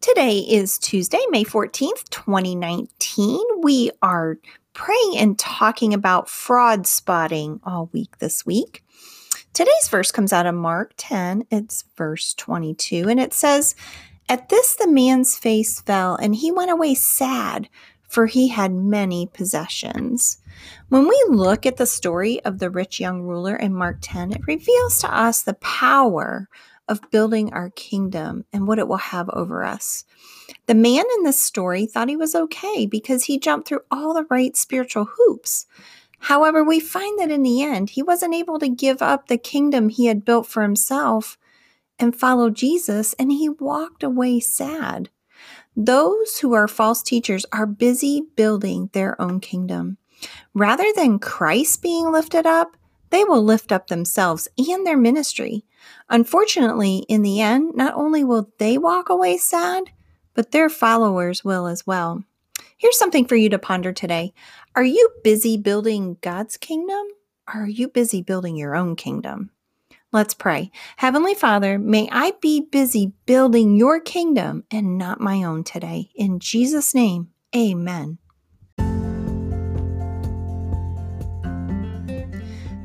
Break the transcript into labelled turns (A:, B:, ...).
A: Today is Tuesday, May 14th, 2019. We are praying and talking about fraud spotting all week this week. Today's verse comes out of Mark 10, it's verse 22, and it says, At this the man's face fell, and he went away sad, for he had many possessions. When we look at the story of the rich young ruler in Mark 10, it reveals to us the power of building our kingdom and what it will have over us. The man in this story thought he was okay because he jumped through all the right spiritual hoops. However, we find that in the end, he wasn't able to give up the kingdom he had built for himself and follow Jesus, and he walked away sad. Those who are false teachers are busy building their own kingdom. Rather than Christ being lifted up, they will lift up themselves and their ministry. Unfortunately, in the end, not only will they walk away sad, but their followers will as well. Here's something for you to ponder today. Are you busy building God's kingdom? Or are you busy building your own kingdom? Let's pray. Heavenly Father, may I be busy building your kingdom and not my own today. In Jesus' name, amen.